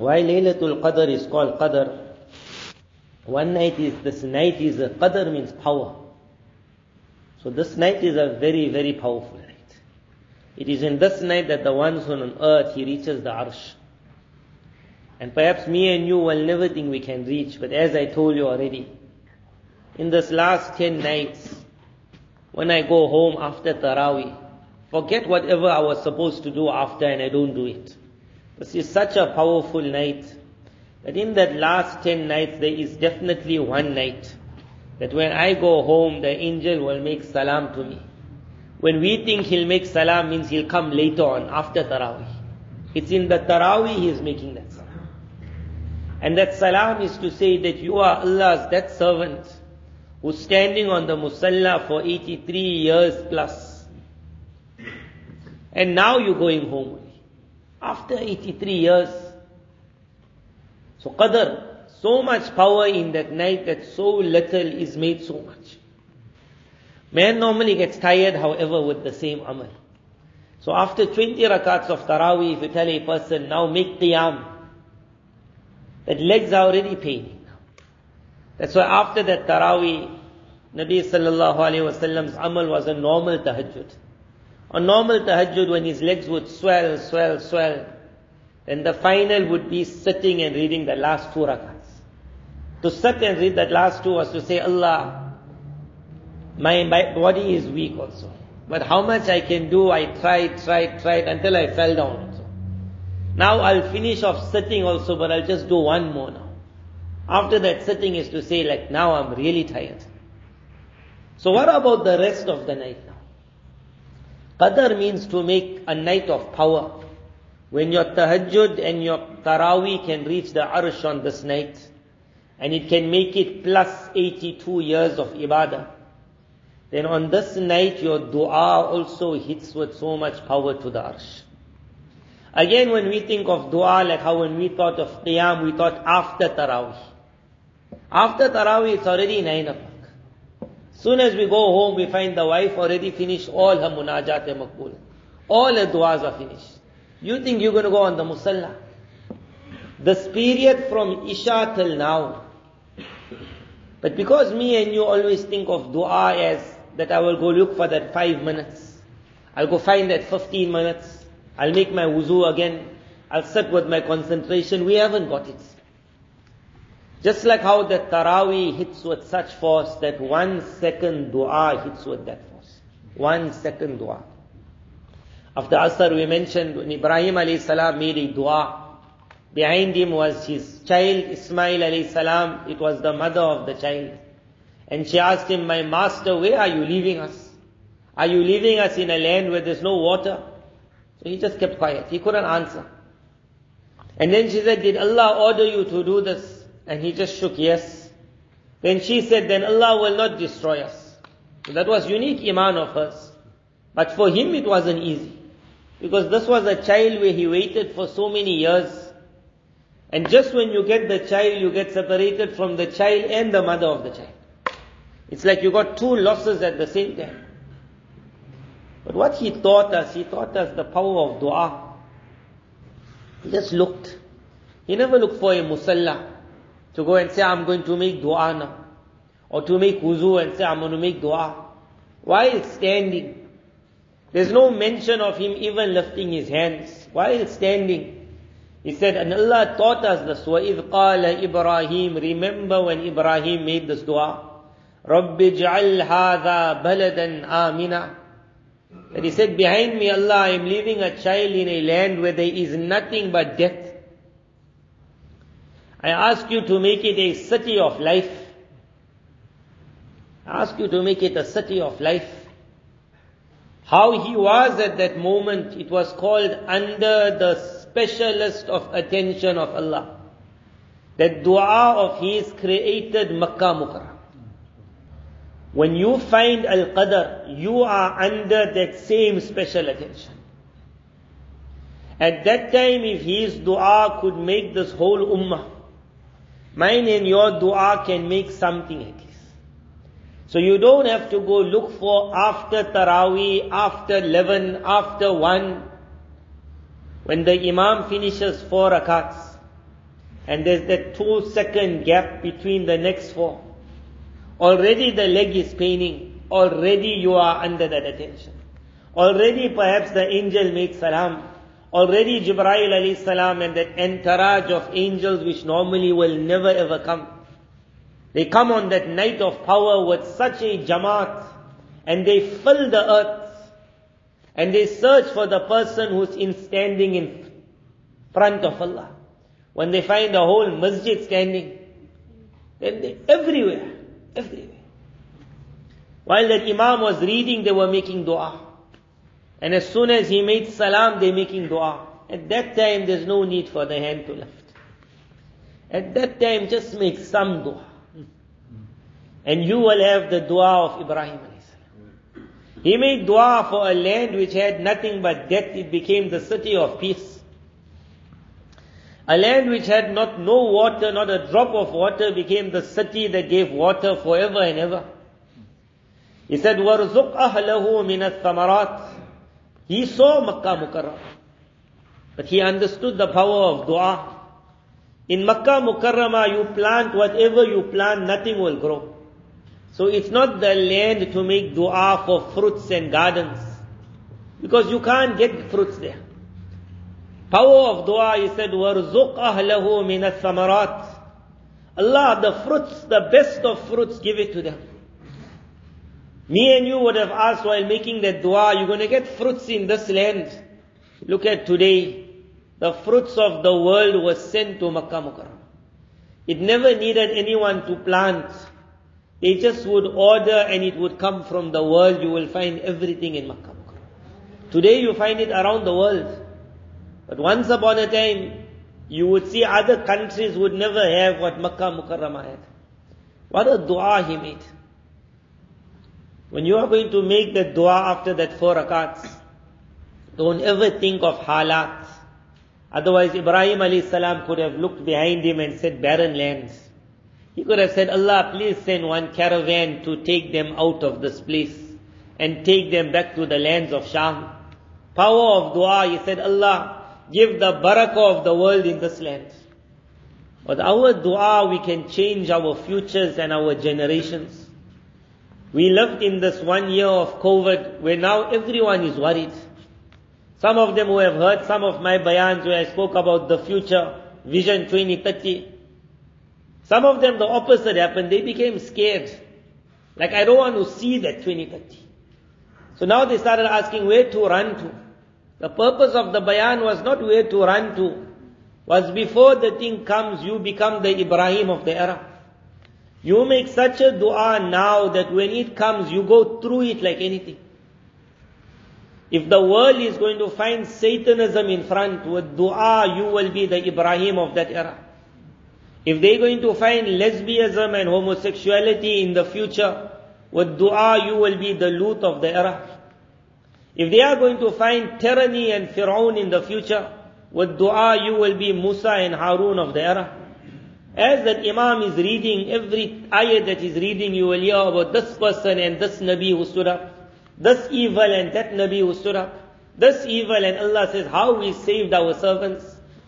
Why Laylatul Qadr is called Qadr? One night is, this night is, a, Qadr means power. So this night is a very, very powerful night. It is in this night that the one who on earth, he reaches the arsh. And perhaps me and you will never think we can reach, but as I told you already, in this last ten nights, when I go home after Taraweeh, forget whatever I was supposed to do after and I don't do it. This is such a powerful night that in that last ten nights there is definitely one night that when I go home the angel will make salam to me. When we think he'll make salam means he'll come later on after Taraweeh. It's in the Taraweeh he is making that salam. And that salam is to say that you are Allah's that servant who's standing on the musalla for 83 years plus. And now you're going home. After 83 years. So Qadr, so much power in that night that so little is made so much. Man normally gets tired, however, with the same amal. So after 20 rakats of Taraweeh, if you tell a person, now make qiyam, that legs are already paining. That's why after that Taraweeh, Nabi sallallahu alayhi wasallam's amal was a normal tahajjud. A normal tahajjud when his legs would swell, swell, swell, then the final would be sitting and reading the last two rakats. To sit and read that last two was to say, Allah, my, my body is weak also. But how much I can do, I tried, tried, tried until I fell down also. Now I'll finish off sitting also, but I'll just do one more now. After that sitting is to say like, now I'm really tired. So what about the rest of the night? Qadr means to make a night of power. When your tahajjud and your taraweeh can reach the arsh on this night, and it can make it plus 82 years of ibadah, then on this night your dua also hits with so much power to the arsh. Again, when we think of dua, like how when we thought of qiyam, we thought after taraweeh. After taraweeh, it's already 9 o'clock. Soon as we go home, we find the wife already finished all her munajat and maqbool. All her du'as are finished. You think you're going to go on the musalla? This period from Isha till now. But because me and you always think of dua as that I will go look for that five minutes. I'll go find that 15 minutes. I'll make my wuzu again. I'll sit with my concentration. We haven't got it. Just like how the Taraweeh hits with such force that one second dua hits with that force. One second dua. After Asr we mentioned when Ibrahim alayhi salam made a dua. Behind him was his child Ismail alayhi salam. It was the mother of the child. And she asked him, my master, where are you leaving us? Are you leaving us in a land where there's no water? So he just kept quiet. He couldn't answer. And then she said, did Allah order you to do this? And he just shook yes. Then she said, then Allah will not destroy us. So that was unique iman of hers. But for him it wasn't easy. Because this was a child where he waited for so many years. And just when you get the child, you get separated from the child and the mother of the child. It's like you got two losses at the same time. But what he taught us, he taught us the power of dua. He just looked. He never looked for a musalla to go and say, I'm going to make dua now. Or to make wuzu and say, I'm going to make dua. While standing. There's no mention of him even lifting his hands. While standing. He said, and Allah taught us this. وَإِذْ قَالَ Ibrahim. Remember when Ibrahim made this dua. رَبِّ اجْعَلْ هَذَا بَلَدًا آمِنًا That he said, behind me Allah, I am leaving a child in a land where there is nothing but death. I ask you to make it a city of life. I ask you to make it a city of life. How he was at that moment, it was called under the specialist of attention of Allah. That dua of his created Makkah Mukarram. When you find Al-Qadr, you are under that same special attention. At that time, if his dua could make this whole ummah, Mine and your dua can make something like this. So you don't have to go look for after Taraweeh, after 11, after 1. When the Imam finishes four rakats, and there's that two second gap between the next four. Already the leg is paining. Already you are under that attention. Already perhaps the angel makes salam. Already Jibreel alayhi salam and that entourage of angels which normally will never ever come. They come on that night of power with such a jamaat and they fill the earth and they search for the person who's in standing in front of Allah. When they find the whole masjid standing, then they everywhere, everywhere. While that Imam was reading, they were making dua. And as soon as he made salam, they're making dua. At that time, there's no need for the hand to lift. At that time, just make some dua. And you will have the dua of Ibrahim He made dua for a land which had nothing but death. It became the city of peace. A land which had not no water, not a drop of water, became the city that gave water forever and ever. He said, وَارْزُقْ أَهْلَهُ مِنَ الثَّمَرَاتِ He saw Makkah Mukarram. But he understood the power of dua. In Makkah Mukarramah, you plant whatever you plant, nothing will grow. So it's not the land to make dua for fruits and gardens. Because you can't get fruits there. Power of dua, he said, وَارْزُقْ أَهْلَهُ مِنَ الثَّمَرَاتِ Allah, the fruits, the best of fruits, give it to them. Me and you would have asked while making that dua, you're going to get fruits in this land. Look at today. The fruits of the world were sent to Makkah Mukarram. It never needed anyone to plant. They just would order and it would come from the world. You will find everything in Makkah Mukarram. Today you find it around the world. But once upon a time, you would see other countries would never have what Makkah Mukarramah had. What a dua he made. When you are going to make the dua after that four rakats, don't ever think of halat. Otherwise Ibrahim alayhi salam could have looked behind him and said barren lands. He could have said, Allah please send one caravan to take them out of this place and take them back to the lands of Sham. Power of dua, he said, Allah, give the barakah of the world in this land. With our dua, we can change our futures and our generations. We lived in this one year of COVID where now everyone is worried. Some of them who have heard some of my bayans where I spoke about the future, Vision 2030. Some of them the opposite happened, they became scared. Like I don't want to see that 2030. So now they started asking where to run to. The purpose of the bayan was not where to run to. Was before the thing comes, you become the Ibrahim of the era. You make such a dua now that when it comes, you go through it like anything. If the world is going to find Satanism in front, with dua you will be the Ibrahim of that era. If they're going to find lesbianism and homosexuality in the future, with dua you will be the Lut of the era. If they are going to find tyranny and Fir'aun in the future, with dua you will be Musa and Harun of the era. As that Imam is reading, every ayah that he's reading, you will hear about this person and this Nabi who stood up, this evil and that Nabi who stood up, this evil and Allah says how we saved our servants.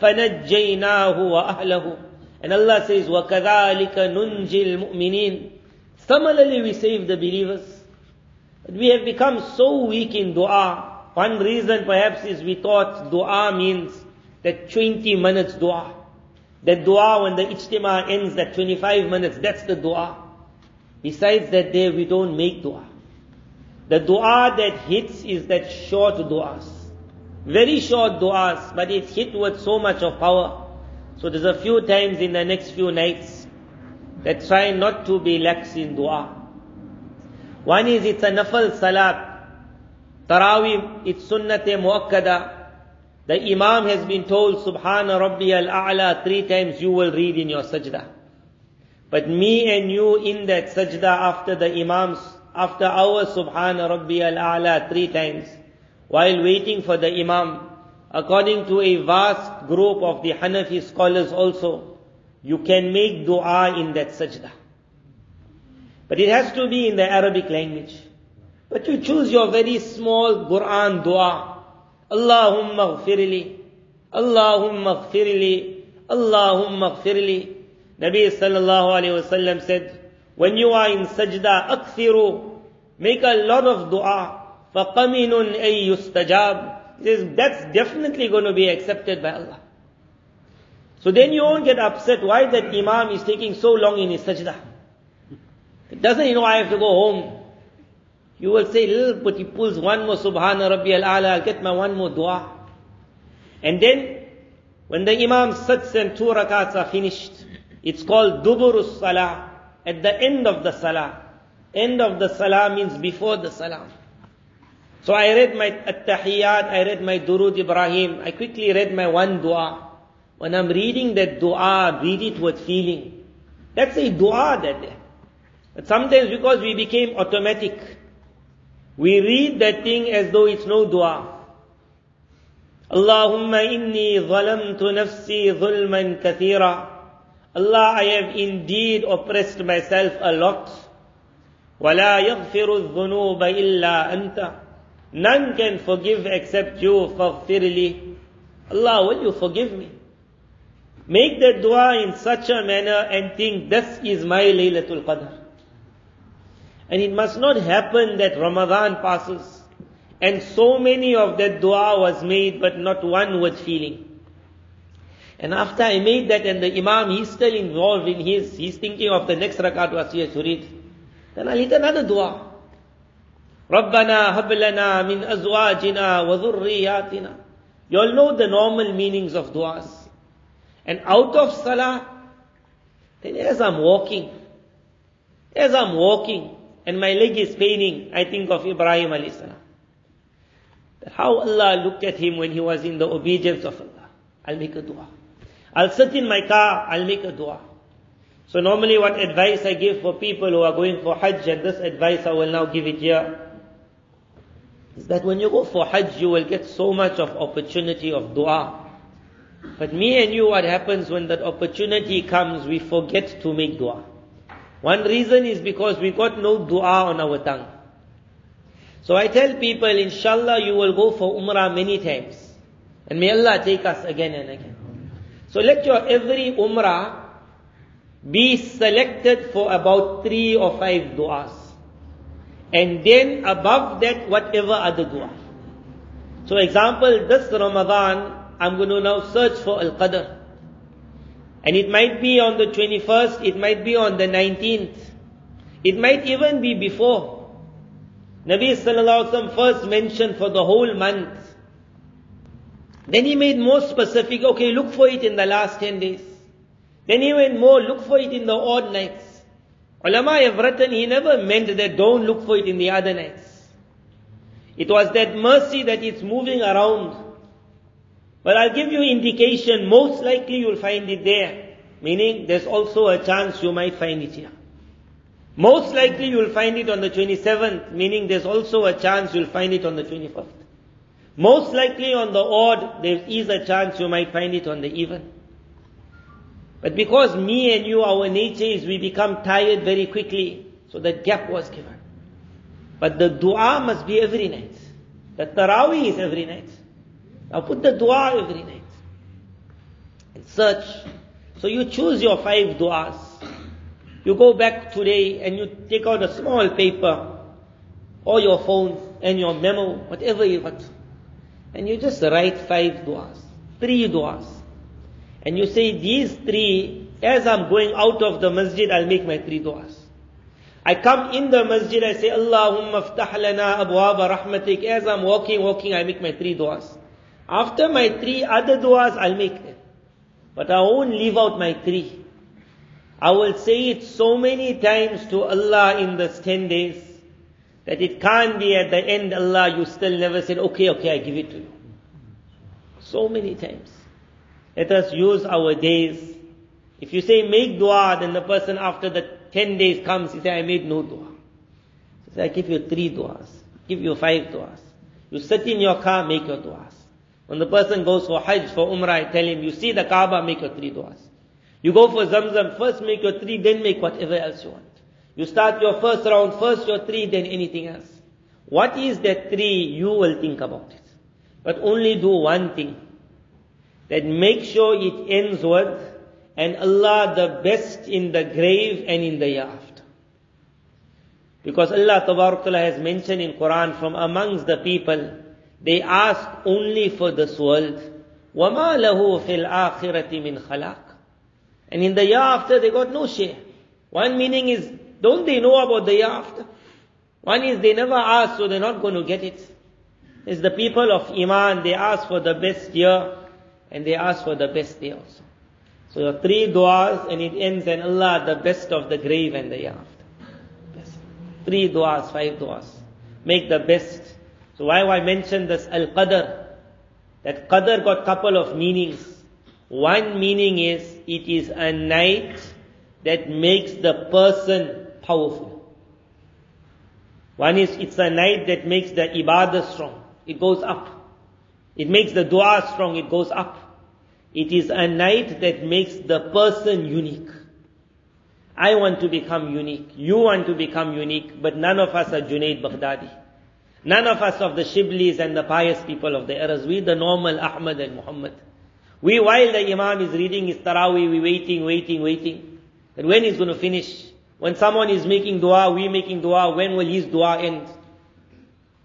فَنَجَّيْنَاهُ وَأَهْلَهُ And Allah says, وَكَذَلِكَ نُنْجِ الْمُؤْمِنِينَ Similarly we save the believers. We have become so weak in dua. One reason perhaps is we thought dua means that 20 minutes dua. That dua when the ijtima ends, that 25 minutes, that's the dua. Besides that day we don't make dua. The dua that hits is that short duas. Very short duas, but it's hit with so much of power. So there's a few times in the next few nights that try not to be lax in dua. One is it's a nafal salat. Taraweeh, it's sunnat muakkada. The imam has been told, Subhana Rabbi al-A'la, three times you will read in your sajda. But me and you in that sajda after the imams, after our Subhana Rabbi al-A'la three times, while waiting for the imam, according to a vast group of the Hanafi scholars also, you can make dua in that sajda. But it has to be in the Arabic language. But you choose your very small Quran dua. Allahumma ghfirli. Allahumma ghfirli. Allahumma gfirli. Nabi sallallahu alayhi wasallam said, when you are in sajda, akthiru, make a lot of dua. أَن يُسْتَجَابُ says, that's definitely going to be accepted by Allah. So then you won't get upset why that imam is taking so long in his sajda. Doesn't, you know, I have to go home. You will say, little, but he pulls one more subhana rabbi al-ala, I'll get my one more dua. And then, when the imam sits and two rakats are finished, it's called duburus salah, at the end of the salah. End of the salah means before the salah. So I read my at-tahiyyat, I read my durud Ibrahim, I quickly read my one dua. When I'm reading that dua, read it with feeling. That's a dua that day. But sometimes because we became automatic, we read that thing as though it's no dua. Allahumma inni zalamtu nafsi zulman kathira. Allah, I have indeed oppressed myself a lot. وَلَا يَغْفِرُ الذُّنُوبَ إِلَّا أَنْتَ None can forgive except you, فَغْفِرْ Allah, will you forgive me? Make that dua in such a manner and think, this is my Laylatul Qadr. And it must not happen that Ramadan passes and so many of that dua was made but not one with feeling. And after I made that and the Imam, he's still involved in his, he's thinking of the next rakat was here to read. Then I'll hit another dua. رَبَّنَا هَبْ لَنَا مِنْ أَزْوَاجِنَا وَذُرِّيَّاتِنَا You all know the normal meanings of duas. And out of salah, then as I'm walking, as I'm walking, and my leg is paining, I think of Ibrahim alayhi salam. How Allah looked at him when he was in the obedience of Allah. I'll make a dua. I'll sit in my car, I'll make a dua. So normally what advice I give for people who are going for Hajj, and this advice I will now give it here, is that when you go for Hajj, you will get so much of opportunity of dua. But me and you, what happens when that opportunity comes, we forget to make dua. One reason is because we got no dua on our tongue. So I tell people, inshallah, you will go for umrah many times. And may Allah take us again and again. So let your every umrah be selected for about three or five du'as. And then above that, whatever other dua. So example, this Ramadan, I'm going to now search for Al-Qadr. And it might be on the 21st, it might be on the 19th. It might even be before. Nabi sallallahu alaihi wasallam first mentioned for the whole month. Then he made more specific, okay, look for it in the last 10 days. Then he went more, look for it in the odd nights. Ulama have written, he never meant that don't look for it in the other nights. It was that mercy that it's moving around. But I'll give you indication, most likely you'll find it there. Meaning, there's also a chance you might find it here. Most likely you'll find it on the 27th, meaning there's also a chance you'll find it on the 21st. Most likely on the odd, there is a chance you might find it on the even. But because me and you, our nature is we become tired very quickly, so that gap was given. But the dua must be every night. The tarawih is every night. Now put the dua every night. And search. So you choose your five duas. You go back today and you take out a small paper or your phone and your memo, whatever you got. And you just write five duas. Three duas. And you say these three, as I'm going out of the masjid, I'll make my three duas. I come in the masjid, I say, Allahumma ftah lana abwaba rahmatik. As I'm walking, walking, I make my three duas. After my three other du'as, I'll make them. But I won't leave out my three. I will say it so many times to Allah in this ten days that it can't be at the end, Allah, you still never said, okay, okay, I give it to you. So many times. Let us use our days. If you say make dua, then the person after the ten days comes, he say, I made no dua. He say, I give you three duas. Give you five duas. You sit in your car, make your duas. When the person goes for Hajj, for Umrah, I tell him, you see the Kaaba, make your three du'as. You go for Zamzam, first make your three, then make whatever else you want. You start your first round, first your three, then anything else. What is that three? You will think about it. But only do one thing. that make sure it ends with, and Allah the best in the grave and in the year after. Because Allah Ta'ala has mentioned in Quran from amongst the people, they ask only for this world. وَمَا لَهُ فِي الْآخِرَةِ مِنْ خَلَاقٍ And in the year after they got no share. One meaning is, don't they know about the year after? One is they never ask, so they're not going to get it. It's the people of Iman, they ask for the best year, and they ask for the best day also. So your three du'as, and it ends in Allah, the best of the grave and the year after. Best. Three du'as, five du'as. Make the best. so why I mention this Al-Qadr? That Qadr got couple of meanings. One meaning is, it is a night that makes the person powerful. One is, it's a night that makes the ibadah strong. It goes up. It makes the dua strong. It goes up. It is a night that makes the person unique. I want to become unique. You want to become unique, but none of us are Junaid Baghdadi. None of us of the Shiblis and the pious people of the eras. We the normal Ahmad and Muhammad. We, while the Imam is reading his Taraweeh, we waiting, waiting, waiting. But when he's going to finish? When someone is making dua, we making dua, when will his dua end?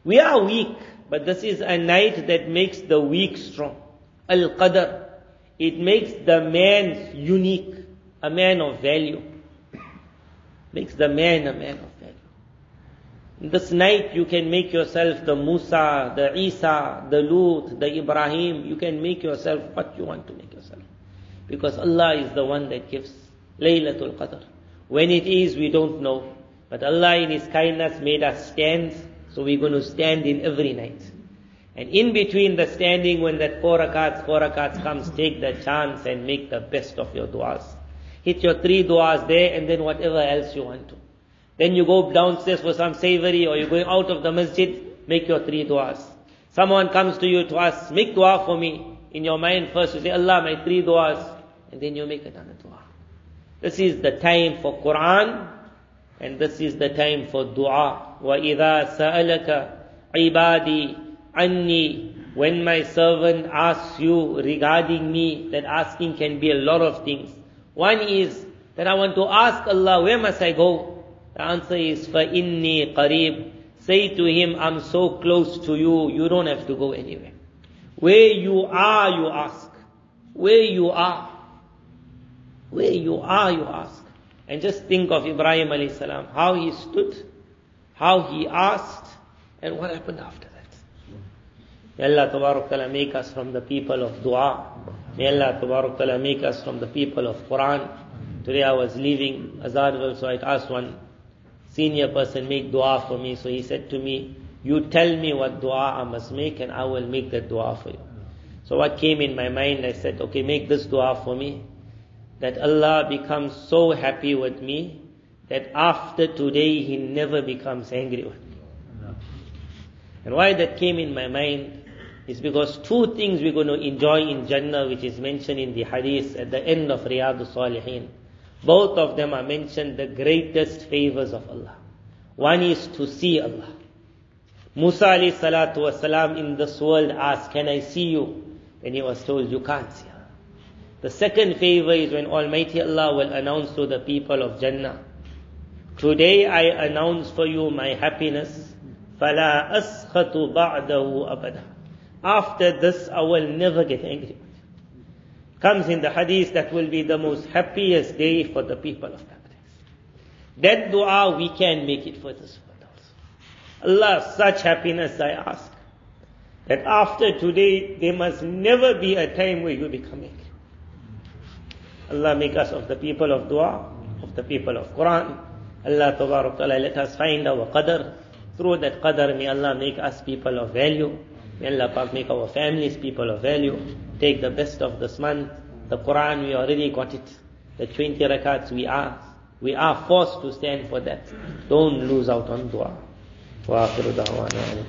We are weak, but this is a night that makes the weak strong. Al-Qadr. It makes the man unique, a man of value. Makes the man a man of value. This night you can make yourself the Musa, the Isa, the Lut, the Ibrahim. You can make yourself what you want to make yourself. Because Allah is the one that gives Laylatul Qadr. When it is, we don't know. But Allah in His kindness made us stand, so we're going to stand in every night. And in between the standing, when that four rakats, four rakats comes, take the chance and make the best of your du'as. Hit your three du'as there and then whatever else you want to. Then you go downstairs for some savory or you're going out of the masjid, make your three du'as. Someone comes to you to ask, make dua for me. In your mind first you say, Allah, my three du'as. And then you make another dua. This is the time for Quran and this is the time for dua. وَإِذَا سَأَلَكَ عِبَادِي عَنِّي When my servant asks you regarding me, that asking can be a lot of things. One is that I want to ask Allah, where must I go? The answer is, فَإِنِّي قَرِيب Say to him, I'm so close to you, you don't have to go anywhere. Where you are, you ask. Where you are. Where you are, you ask. And just think of Ibrahim alayhi salam, how he stood, how he asked, and what happened after that. May Allah Ta'ala make us from the people of dua. May Allah Ta'ala make us from the people of Quran. Today I was leaving Azadville, so I asked one senior person, make dua for me. So he said to me, you tell me what dua I must make and I will make that dua for you. So what came in my mind, I said, okay, make this dua for me that Allah becomes so happy with me that after today He never becomes angry with me. And why that came in my mind is because two things we're going to enjoy in Jannah which is mentioned in the hadith at the end of Riyadh Salihin. Both of them are mentioned the greatest favors of Allah. One is to see Allah. Musa alayhi salatu wasalam in this world asked, can I see you? And he was told, you can't see Allah. The second favor is when Almighty Allah will announce to the people of Jannah, Today I announce for you my happiness, فَلَا أَسْخَطُ بَعْدَهُ أَبَدًا After this I will never get angry. Comes in the hadith that will be the most happiest day for the people of paradise. That dua we can make it for this world also. Allah, such happiness I ask. That after today there must never be a time where you become angry. Allah make us of the people of dua, of the people of Quran. Allah Ta'ala let us find our qadr. Through that qadr may Allah make us people of value. May Allah make our families people of value Take the best of this month. The Quran we already got it. The 20 rakats we are. We are forced to stand for that. Don't lose out on dua. وآخر دعوانا